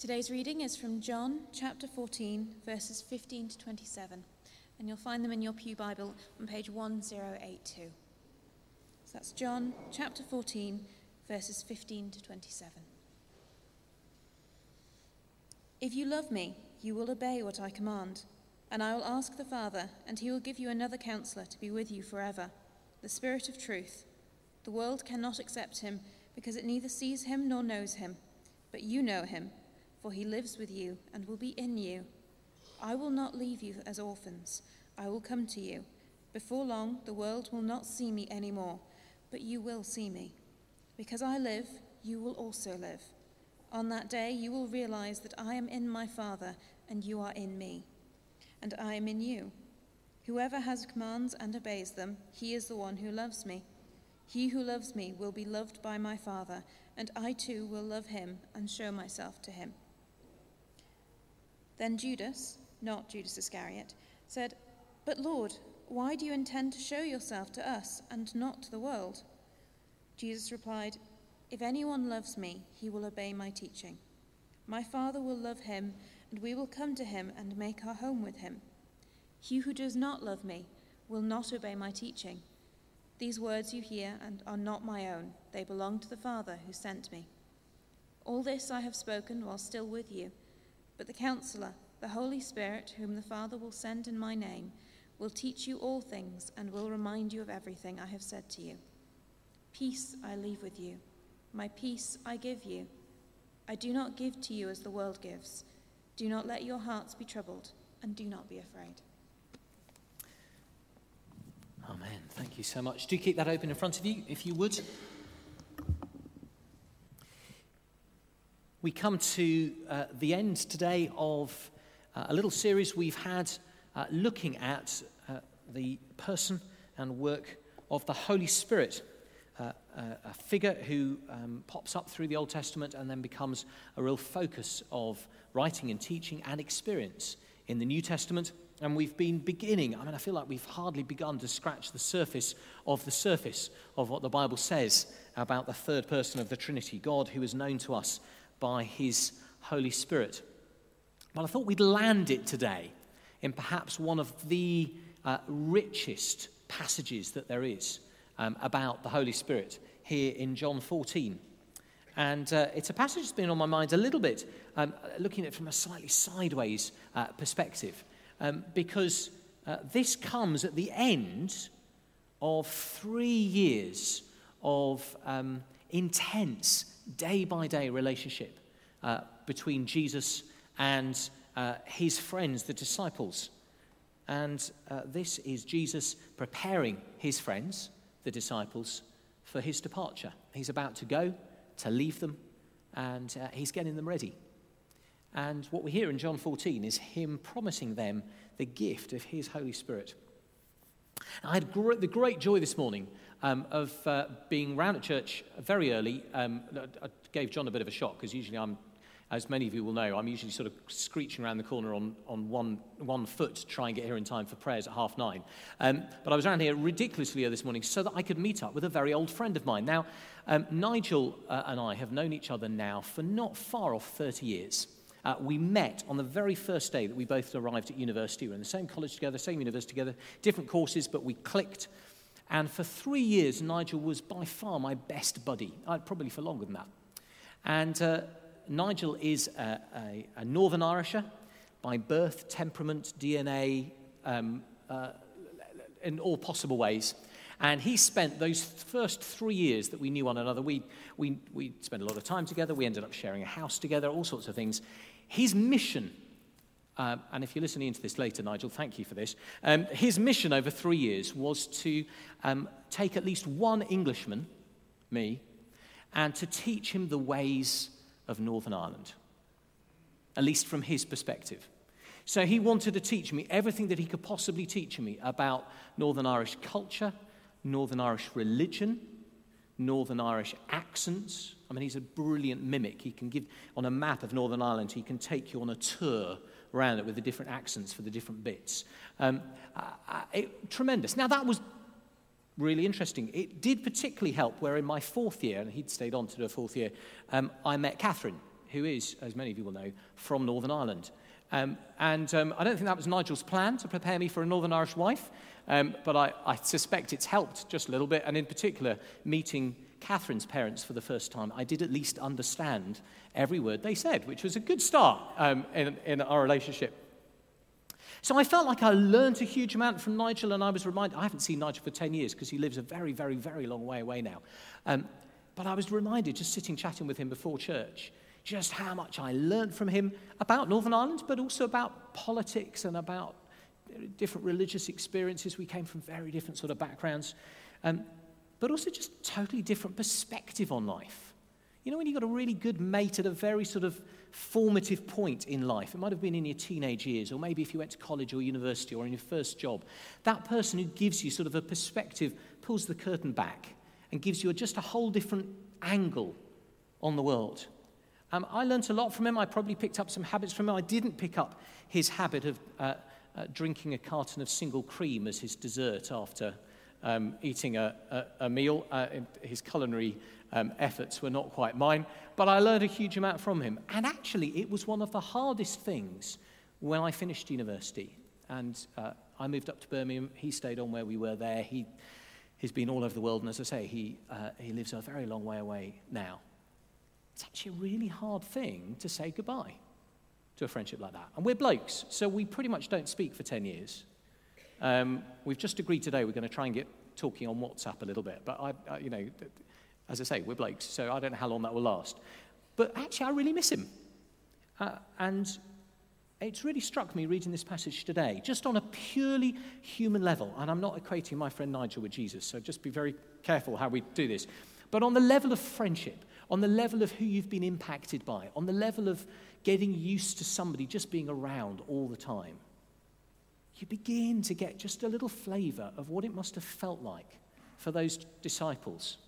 Today's reading is from John chapter 14, verses 15 to 27, and you'll find them in your Pew Bible on page 1082. So that's John chapter 14, verses 15 to 27. If you love me, you will obey what I command, and I will ask the Father, and he will give you another counselor to be with you forever, the Spirit of truth. The world cannot accept him because it neither sees him nor knows him, but you know him for he lives with you and will be in you. I will not leave you as orphans, I will come to you. Before long, the world will not see me any more, but you will see me. Because I live, you will also live. On that day, you will realize that I am in my Father, and you are in me, and I am in you. Whoever has commands and obeys them, he is the one who loves me. He who loves me will be loved by my Father, and I too will love him and show myself to him. Then Judas, not Judas Iscariot, said, But Lord, why do you intend to show yourself to us and not to the world? Jesus replied, If anyone loves me, he will obey my teaching. My Father will love him, and we will come to him and make our home with him. He who does not love me will not obey my teaching. These words you hear and are not my own, they belong to the Father who sent me. All this I have spoken while still with you. But the Counselor, the Holy Spirit, whom the Father will send in my name, will teach you all things and will remind you of everything I have said to you. Peace I leave with you, my peace I give you. I do not give to you as the world gives. Do not let your hearts be troubled, and do not be afraid. Amen. Thank you so much. Do keep that open in front of you, if you would. We come to uh, the end today of uh, a little series we've had uh, looking at uh, the person and work of the Holy Spirit, uh, uh, a figure who um, pops up through the Old Testament and then becomes a real focus of writing and teaching and experience in the New Testament. And we've been beginning, I mean, I feel like we've hardly begun to scratch the surface of the surface of what the Bible says about the third person of the Trinity, God who is known to us by His Holy Spirit. Well, I thought we'd land it today in perhaps one of the uh, richest passages that there is um, about the Holy Spirit here in John 14. And uh, it's a passage that's been on my mind a little bit, um, looking at it from a slightly sideways uh, perspective, um, because uh, this comes at the end of three years of um, intense day by day relationship uh, between Jesus and uh, his friends, the disciples. And uh, this is Jesus preparing his friends, the disciples, for his departure. He's about to go, to leave them, and uh, he's getting them ready. And what we hear in John 14 is him promising them the gift of his Holy Spirit. I had gr- the great joy this morning um, of uh, being round at church very early. Um, I gave John a bit of a shock because usually I'm, as many of you will know, I'm usually sort of screeching around the corner on, on one, one foot to try and get here in time for prayers at half nine. Um, but I was around here ridiculously early this morning so that I could meet up with a very old friend of mine. Now, um, Nigel uh, and I have known each other now for not far off 30 years. Uh, we met on the very first day that we both arrived at university. We were in the same college together, same university together, different courses, but we clicked. And for three years, Nigel was by far my best buddy, uh, probably for longer than that. And uh, Nigel is a, a, a, Northern Irisher by birth, temperament, DNA, um, uh, in all possible ways. And he spent those first three years that we knew one another. We, we, we spent a lot of time together. We ended up sharing a house together, all sorts of things. His mission um, and if you're listening into this later, Nigel, thank you for this. Um, his mission over three years was to um, take at least one Englishman, me, and to teach him the ways of Northern Ireland, at least from his perspective. So he wanted to teach me everything that he could possibly teach me about Northern Irish culture, Northern Irish religion, Northern Irish accents. I mean, he's a brilliant mimic. He can give, on a map of Northern Ireland, he can take you on a tour around it with the different accents for the different bits. Um, it, tremendous. Now, that was really interesting. It did particularly help where in my fourth year, and he'd stayed on to do a fourth year, um, I met Catherine, who is, as many of you will know, from Northern Ireland. Um, and um, I don't think that was Nigel's plan to prepare me for a Northern Irish wife, um, but I, I, suspect it's helped just a little bit. And in particular, meeting Catherine's parents for the first time, I did at least understand every word they said, which was a good start um, in, in our relationship. So I felt like I learned a huge amount from Nigel, and I was reminded I haven't seen Nigel for 10 years because he lives a very, very, very long way away now. Um, but I was reminded, just sitting chatting with him before church, just how much I learned from him about Northern Ireland, but also about politics and about different religious experiences. We came from very different sort of backgrounds, um, but also just totally different perspective on life. You know, when you've got a really good mate at a very sort of formative point in life, it might have been in your teenage years, or maybe if you went to college or university or in your first job, that person who gives you sort of a perspective, pulls the curtain back, and gives you just a whole different angle on the world. Um, I learnt a lot from him. I probably picked up some habits from him. I didn't pick up his habit of uh, uh, drinking a carton of single cream as his dessert after um, eating a, a, a meal. Uh, his culinary um, efforts were not quite mine, but I learned a huge amount from him. And actually, it was one of the hardest things when I finished university. And uh, I moved up to Birmingham. He stayed on where we were there. He, he's been all over the world, and as I say, he, uh, he lives a very long way away now. It's actually a really hard thing to say goodbye to a friendship like that. And we're blokes, so we pretty much don't speak for 10 years. Um, we've just agreed today we're going to try and get talking on WhatsApp a little bit. But, I, I, you know, as I say, we're blokes, so I don't know how long that will last. But actually, I really miss him. Uh, and it's really struck me reading this passage today, just on a purely human level. And I'm not equating my friend Nigel with Jesus, so just be very careful how we do this. But on the level of friendship, on the level of who you've been impacted by, on the level of getting used to somebody just being around all the time, you begin to get just a little flavor of what it must have felt like for those disciples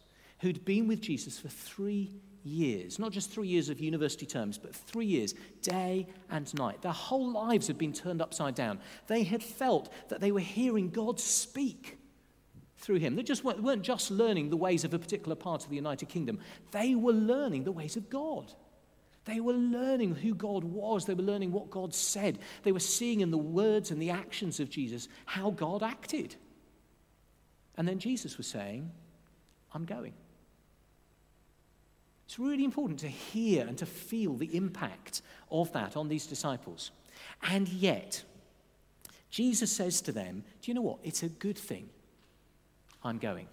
who'd been with Jesus for three years, not just three years of university terms, but three years, day and night. Their whole lives had been turned upside down. They had felt that they were hearing God speak through him. They just weren't just learning the ways of a particular part of the United Kingdom, they were learning the ways of God. They were learning who God was. They were learning what God said. They were seeing in the words and the actions of Jesus how God acted. And then Jesus was saying, I'm going. It's really important to hear and to feel the impact of that on these disciples. And yet, Jesus says to them, Do you know what? It's a good thing I'm going.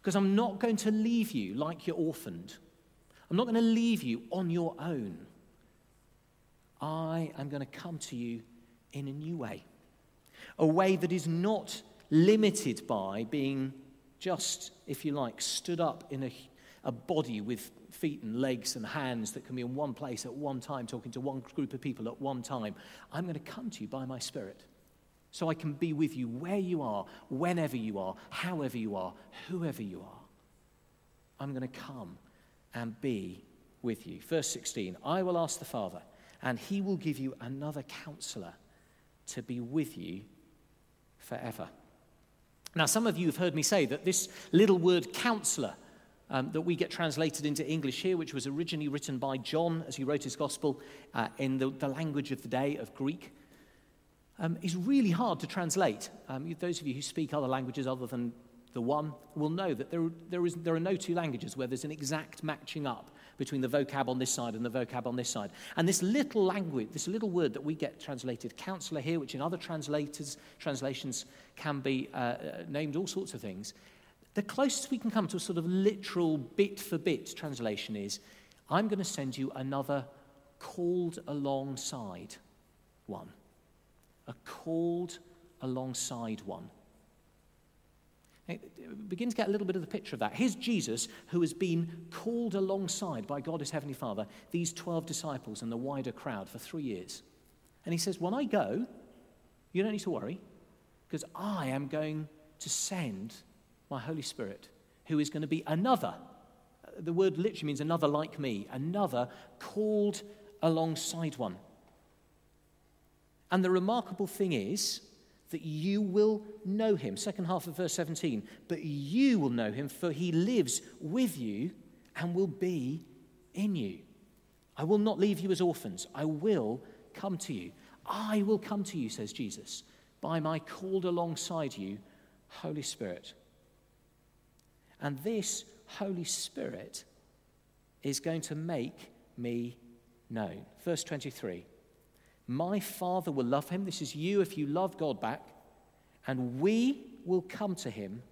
Because I'm not going to leave you like you're orphaned. I'm not going to leave you on your own. I am going to come to you in a new way. A way that is not limited by being just, if you like, stood up in a, a body with feet and legs and hands that can be in one place at one time, talking to one group of people at one time. I'm going to come to you by my Spirit so I can be with you where you are, whenever you are, however you are, whoever you are. I'm going to come and be with you. Verse 16 I will ask the Father, and he will give you another counselor to be with you forever. Now, some of you have heard me say that this little word counselor um, that we get translated into English here, which was originally written by John as he wrote his gospel uh, in the, the language of the day of Greek um, is really hard to translate. Um, those of you who speak other languages other than the one will know that there, there, is, there are no two languages where there's an exact matching up between the vocab on this side and the vocab on this side. And this little language, this little word that we get translated counselor here, which in other translators, translations can be uh, uh, named all sorts of things, the closest we can come to a sort of literal bit for bit translation is I'm going to send you another called alongside one a called alongside one. It begins to get a little bit of the picture of that. Here's Jesus, who has been called alongside by God, his Heavenly Father, these 12 disciples and the wider crowd for three years. And he says, When I go, you don't need to worry, because I am going to send my Holy Spirit, who is going to be another. Uh, the word literally means another like me, another called alongside one. And the remarkable thing is that you will know him. Second half of verse 17. But you will know him, for he lives with you and will be in you. I will not leave you as orphans. I will come to you. I will come to you, says Jesus, by my called alongside you, Holy Spirit. And this Holy Spirit is going to make me known. Verse 23 My Father will love him. This is you if you love God back. And we will come to him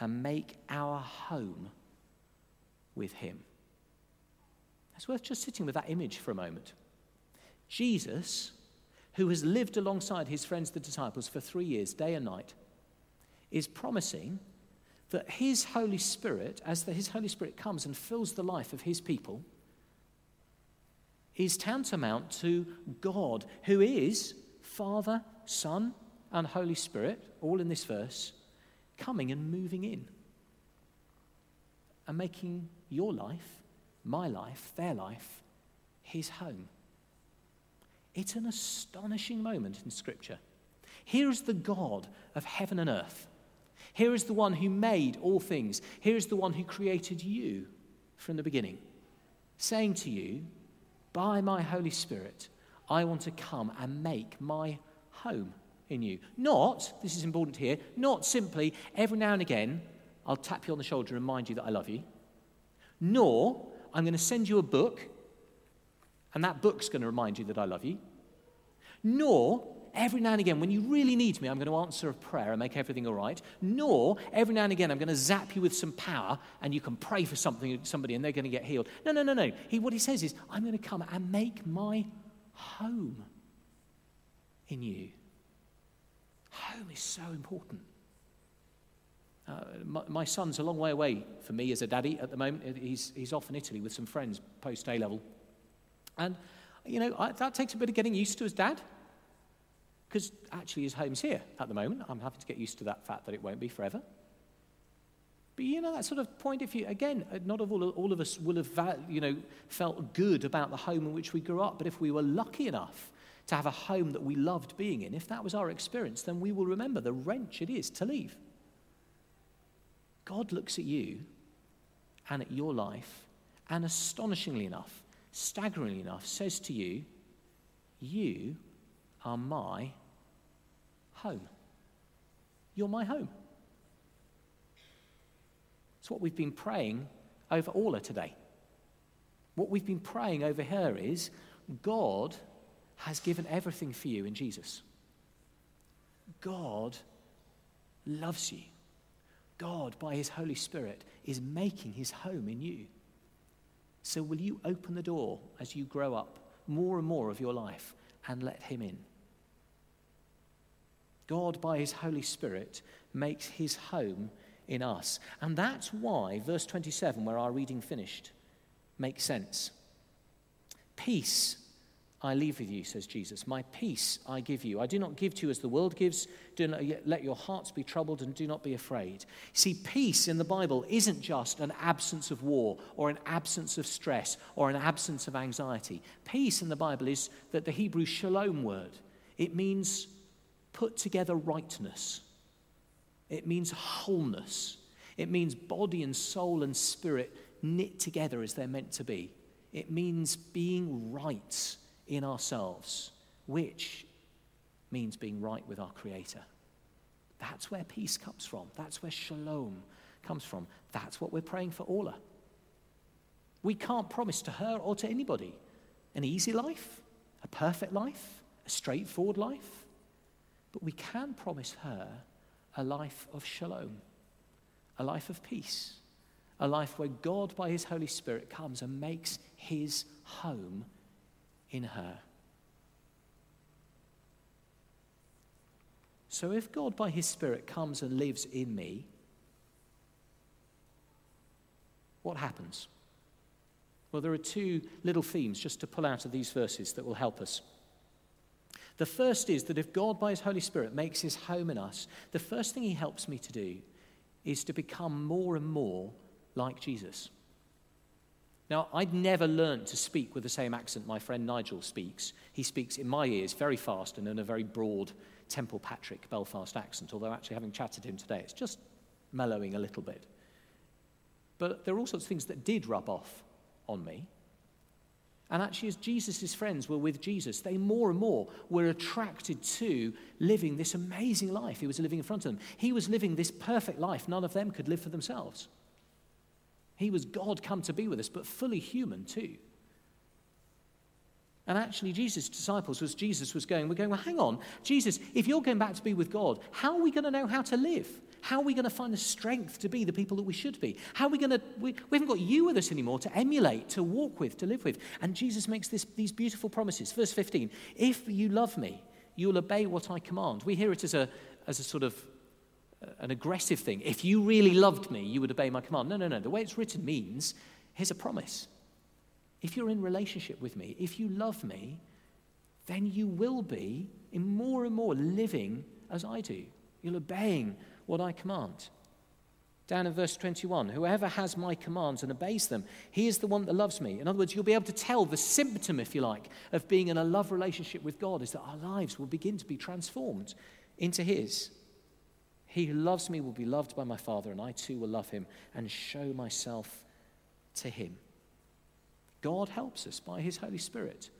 and make our home with him. It's worth just sitting with that image for a moment. Jesus, who has lived alongside his friends, the disciples, for three years, day and night, is promising that his Holy Spirit, as the, his Holy Spirit comes and fills the life of his people, is tantamount to God, who is Father, Son, and Holy Spirit, all in this verse, coming and moving in and making your life, my life, their life, his home. It's an astonishing moment in Scripture. Here is the God of heaven and earth. Here is the one who made all things. Here is the one who created you from the beginning, saying to you, By my Holy Spirit, I want to come and make my home in you. Not, this is important here, not simply every now and again I'll tap you on the shoulder and remind you that I love you. Nor I'm going to send you a book and that book's going to remind you that I love you. Nor every now and again, when you really need me, I'm going to answer a prayer and make everything all right. Nor every now and again, I'm going to zap you with some power and you can pray for something, somebody and they're going to get healed. No, no, no, no. He, what he says is, I'm going to come and make my home in you. Home is so important. Uh, my, my, son's a long way away for me as a daddy at the moment. He's, he's off in Italy with some friends post A level. And, you know, I, that takes a bit of getting used to as dad. Because actually, his home's here at the moment. I'm having to get used to that fact that it won't be forever. But you know, that sort of point, if you, again, not all, all of us will have, you know, felt good about the home in which we grew up, but if we were lucky enough to have a home that we loved being in, if that was our experience, then we will remember the wrench it is to leave. God looks at you and at your life, and astonishingly enough, staggeringly enough, says to you, You are my home. You're my home. It's what we've been praying over Orla today. What we've been praying over her is God has given everything for you in Jesus. God loves you. God, by His Holy Spirit, is making His home in you. So, will you open the door as you grow up more and more of your life and let Him in? God, by His Holy Spirit, makes His home in us. And that's why verse 27, where our reading finished, makes sense. Peace I leave with you, says Jesus. My peace I give you. I do not give to you as the world gives. Do not let your hearts be troubled and do not be afraid. See, peace in the Bible isn't just an absence of war or an absence of stress or an absence of anxiety. Peace in the Bible is that the Hebrew shalom word. It means put together rightness. It means wholeness. It means body and soul and spirit knit together as they're meant to be. It means being right in ourselves, which means being right with our Creator. That's where peace comes from. That's where shalom comes from. That's what we're praying for Orla. We can't promise to her or to anybody an easy life, a perfect life, a straightforward life, but we can promise her a life of shalom, a life of peace, a life where God, by His Holy Spirit, comes and makes His home in her. So, if God by His Spirit comes and lives in me, what happens? Well, there are two little themes just to pull out of these verses that will help us. The first is that if God by His Holy Spirit makes His home in us, the first thing He helps me to do is to become more and more like Jesus. Now, I'd never learned to speak with the same accent my friend Nigel speaks. He speaks in my ears very fast and in a very broad Templepatrick Belfast accent, although actually having chatted to him today, it's just mellowing a little bit. But there are all sorts of things that did rub off on me. And actually, as Jesus' friends were with Jesus, they more and more were attracted to living this amazing life he was living in front of them. He was living this perfect life none of them could live for themselves. He was God come to be with us, but fully human too. And actually, Jesus' disciples, as Jesus was going, we're going, well, hang on, Jesus, if you're going back to be with God, how are we going to know how to live? How are we going to find the strength to be the people that we should be? How are we going to, we, we haven't got you with us anymore to emulate, to walk with, to live with. And Jesus makes this, these beautiful promises. Verse 15 If you love me, you'll obey what I command. We hear it as a, as a sort of uh, an aggressive thing. If you really loved me, you would obey my command. No, no, no. The way it's written means here's a promise. If you're in relationship with me, if you love me, then you will be in more and more living as I do. You're obeying what I command. Down in verse 21, whoever has my commands and obeys them, he is the one that loves me. In other words, you'll be able to tell the symptom, if you like, of being in a love relationship with God is that our lives will begin to be transformed into his. He who loves me will be loved by my Father, and I too will love him and show myself to him. God helps us by his Holy Spirit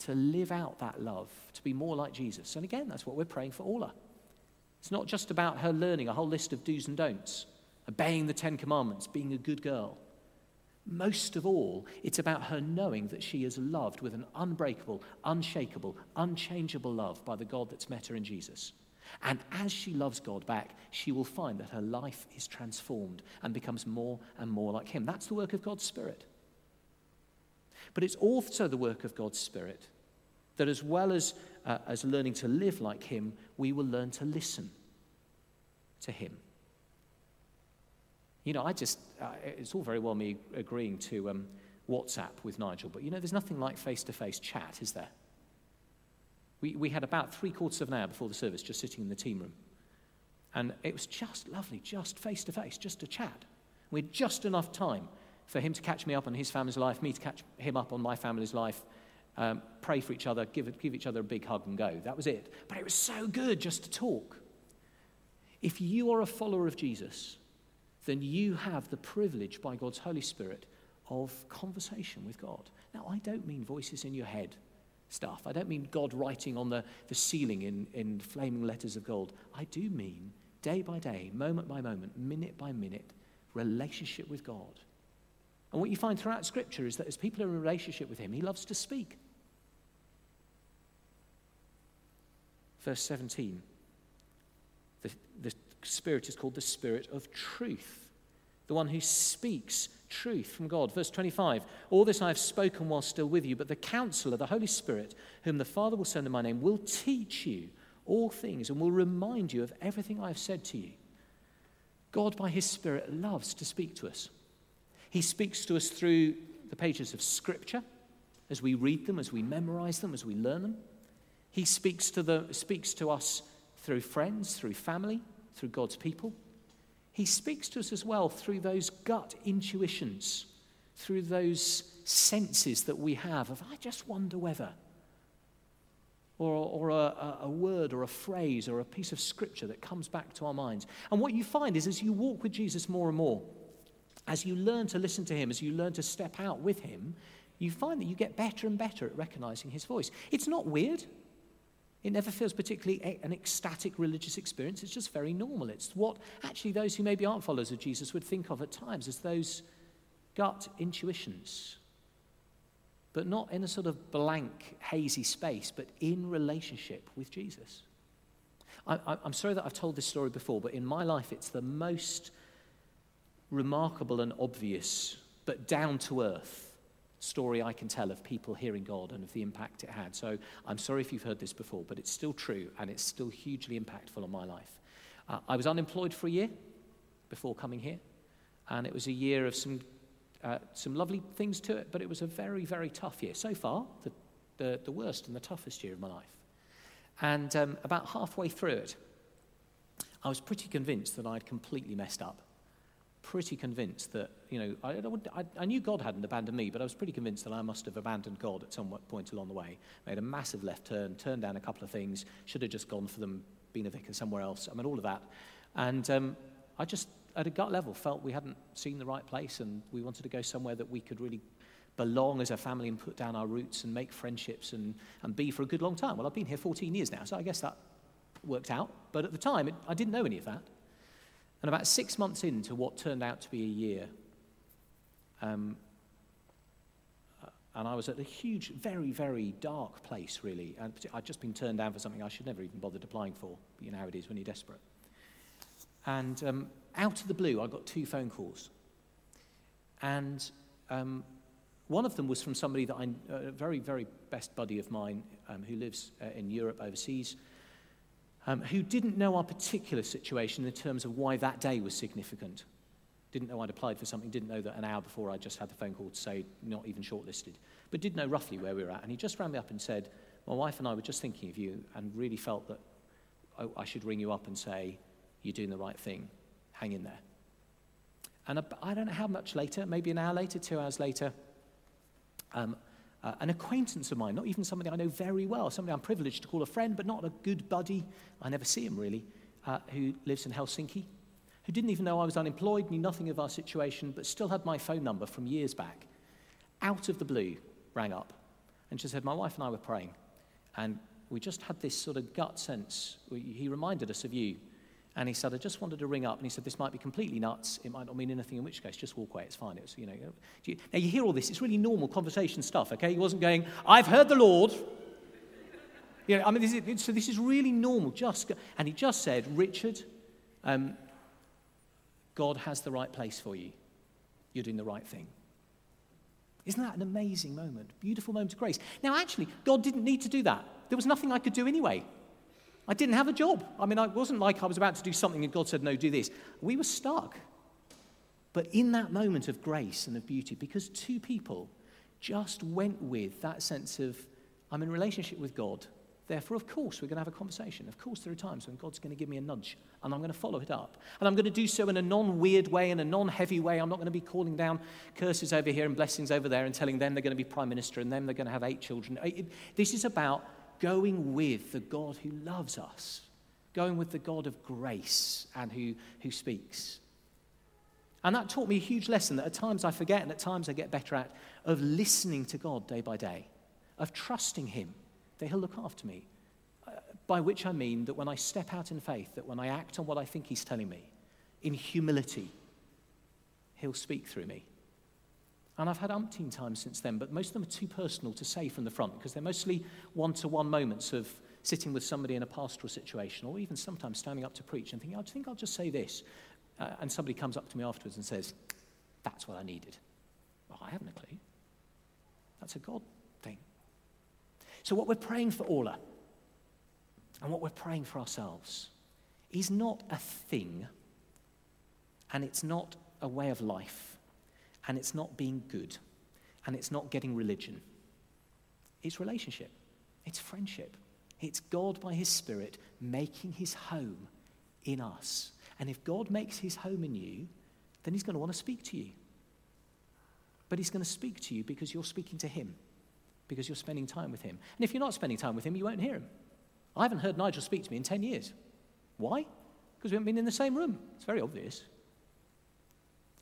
to live out that love, to be more like Jesus. And again, that's what we're praying for Orla. It's not just about her learning a whole list of do's and don'ts, obeying the Ten Commandments, being a good girl. Most of all, it's about her knowing that she is loved with an unbreakable, unshakable, unchangeable love by the God that's met her in Jesus. And as she loves God back, she will find that her life is transformed and becomes more and more like Him. That's the work of God's Spirit. But it's also the work of God's Spirit that as well as, uh, as learning to live like Him, we will learn to listen to Him. You know, I just, uh, it's all very well me agreeing to um, WhatsApp with Nigel, but you know, there's nothing like face to face chat, is there? We, we had about three quarters of an hour before the service just sitting in the team room. And it was just lovely, just face to face, just to chat. We had just enough time for him to catch me up on his family's life, me to catch him up on my family's life, um, pray for each other, give, give each other a big hug and go. That was it. But it was so good just to talk. If you are a follower of Jesus, then you have the privilege by God's Holy Spirit of conversation with God. Now, I don't mean voices in your head stuff. I don't mean God writing on the, the ceiling in, in flaming letters of gold. I do mean day by day, moment by moment, minute by minute, relationship with God. And what you find throughout Scripture is that as people are in relationship with Him, He loves to speak. Verse 17 the, the Spirit is called the Spirit of truth, the one who speaks truth from God. Verse 25 All this I have spoken while still with you, but the counselor, the Holy Spirit, whom the Father will send in my name, will teach you all things and will remind you of everything I have said to you. God, by His Spirit, loves to speak to us. He speaks to us through the pages of Scripture, as we read them, as we memorize them, as we learn them. He speaks to, the, speaks to us through friends, through family, through God's people. He speaks to us as well through those gut intuitions, through those senses that we have of, I just wonder whether. Or, or a, a, word or a phrase or a piece of scripture that comes back to our minds. And what you find is as you walk with Jesus more and more, as you learn to listen to him, as you learn to step out with him, you find that you get better and better at recognizing his voice. It's not weird. It never feels particularly an ecstatic religious experience. It's just very normal. It's what actually those who maybe aren't followers of Jesus would think of at times as those gut intuitions. But not in a sort of blank, hazy space, but in relationship with Jesus. I, am sorry that I've told this story before, but in my life, it's the most remarkable and obvious, but down to earth story I can tell of people hearing God and of the impact it had. So I'm sorry if you've heard this before, but it's still true and it's still hugely impactful on my life. Uh, I was unemployed for a year before coming here, and it was a year of some, uh, some lovely things to it, but it was a very, very tough year. So far, the, the, the worst and the toughest year of my life. And um, about halfway through it, I was pretty convinced that I'd completely messed up pretty convinced that, you know, I, I, I, knew God hadn't abandoned me, but I was pretty convinced that I must have abandoned God at some point along the way. Made a massive left turn, turned down a couple of things, should have just gone for them, been a vicar somewhere else. I mean, all of that. And um, I just, at a gut level, felt we hadn't seen the right place and we wanted to go somewhere that we could really belong as a family and put down our roots and make friendships and, and be for a good long time. Well, I've been here 14 years now, so I guess that worked out. But at the time, it, I didn't know any of that. And about six months into what turned out to be a year, um, and I was at a huge, very, very dark place, really. And I'd just been turned down for something I should never even bothered applying for. You know how it is when you're desperate. And um, out of the blue, I got two phone calls. And um, one of them was from somebody that I'm a very, very best buddy of mine um, who lives uh, in Europe overseas, um, who didn't know our particular situation in terms of why that day was significant. Didn't know I'd applied for something, didn't know that an hour before I'd just had the phone call to say not even shortlisted, but did know roughly where we were at. And he just rang me up and said, My wife and I were just thinking of you and really felt that I should ring you up and say, You're doing the right thing. Hang in there. And I don't know how much later, maybe an hour later, two hours later, um, uh, an acquaintance of mine, not even somebody I know very well, somebody I'm privileged to call a friend, but not a good buddy, I never see him really, uh, who lives in Helsinki, who didn't even know I was unemployed, knew nothing of our situation, but still had my phone number from years back, out of the blue, rang up and she said, My wife and I were praying, and we just had this sort of gut sense. He reminded us of you. And he said, I just wanted to ring up. And he said, This might be completely nuts. It might not mean anything, in which case, just walk away. It's fine. It's, you know, you, now you hear all this. It's really normal conversation stuff, okay? He wasn't going, I've heard the Lord. You know, I mean, this is, so this is really normal. Just, and he just said, Richard, um, God has the right place for you. You're doing the right thing. Isn't that an amazing moment? Beautiful moment of grace. Now, actually, God didn't need to do that. There was nothing I could do anyway. I didn't have a job. I mean, it wasn't like I was about to do something and God said, no, do this. We were stuck. But in that moment of grace and of beauty, because two people just went with that sense of, I'm in relationship with God, Therefore, of course, we're going to have a conversation. Of course, there are times when God's going to give me a nudge, and I'm going to follow it up. And I'm going to do so in a non weird way, in a non heavy way. I'm not going to be calling down curses over here and blessings over there and telling them they're going to be prime minister and them they're going to have eight children. This is about going with the God who loves us, going with the God of grace and who, who speaks. And that taught me a huge lesson that at times I forget and at times I get better at of listening to God day by day, of trusting Him that He'll look after me. Uh, by which I mean that when I step out in faith, that when I act on what I think He's telling me, in humility, He'll speak through me. And I've had umpteen times since then, but most of them are too personal to say from the front because they're mostly one to one moments of sitting with somebody in a pastoral situation or even sometimes standing up to preach and thinking, I think I'll just say this. Uh, and somebody comes up to me afterwards and says, That's what I needed. Well, I haven't a clue. That's a God thing. so, what we're praying for Orla and what we're praying for ourselves is not a thing, and it's not a way of life, and it's not being good, and it's not getting religion. It's relationship, it's friendship. It's God by His Spirit making His home in us. And if God makes His home in you, then He's going to want to speak to you. But He's going to speak to you because you're speaking to Him because you're spending time with him. And if you're not spending time with him, you won't hear him. I haven't heard Nigel speak to me in 10 years. Why? Because we haven't been in the same room. It's very obvious.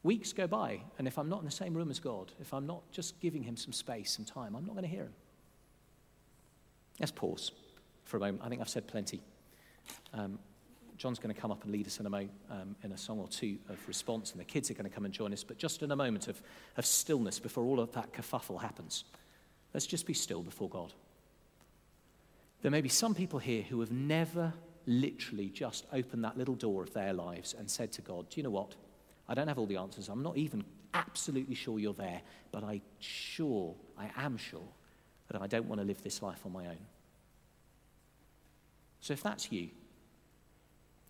Weeks go by, and if I'm not in the same room as God, if I'm not just giving him some space, some time, I'm not going to hear him. Let's pause for a moment. I think I've said plenty. Um, John's going to come up and lead us in a, mo- um, in a song or two of response, and the kids are going to come and join us, but just in a moment of, of stillness before all of that kerfuffle happens. Let's just be still before God. There may be some people here who have never literally just opened that little door of their lives and said to God, Do you know what? I don't have all the answers. I'm not even absolutely sure you're there, but I sure, I am sure that I don't want to live this life on my own. So if that's you,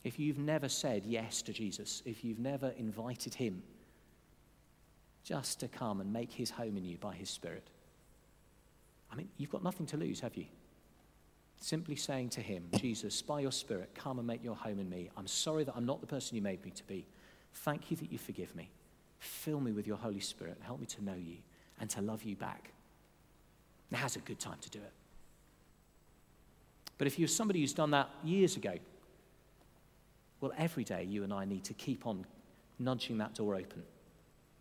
if you've never said yes to Jesus, if you've never invited him just to come and make his home in you by his Spirit, I mean, you've got nothing to lose, have you? Simply saying to him, Jesus, by your Spirit, come and make your home in me. I'm sorry that I'm not the person you made me to be. Thank you that you forgive me. Fill me with your Holy Spirit. Help me to know you and to love you back. Now's a good time to do it. But if you're somebody who's done that years ago, well, every day you and I need to keep on nudging that door open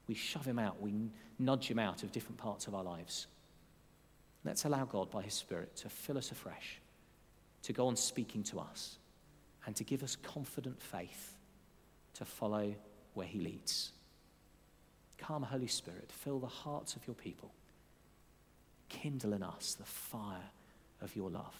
we shove him out, we nudge him out of different parts of our lives. Let's allow God, by his Spirit, to fill us afresh, to go on speaking to us, and to give us confident faith to follow where he leads. Come, Holy Spirit, fill the hearts of your people. Kindle in us the fire of your love.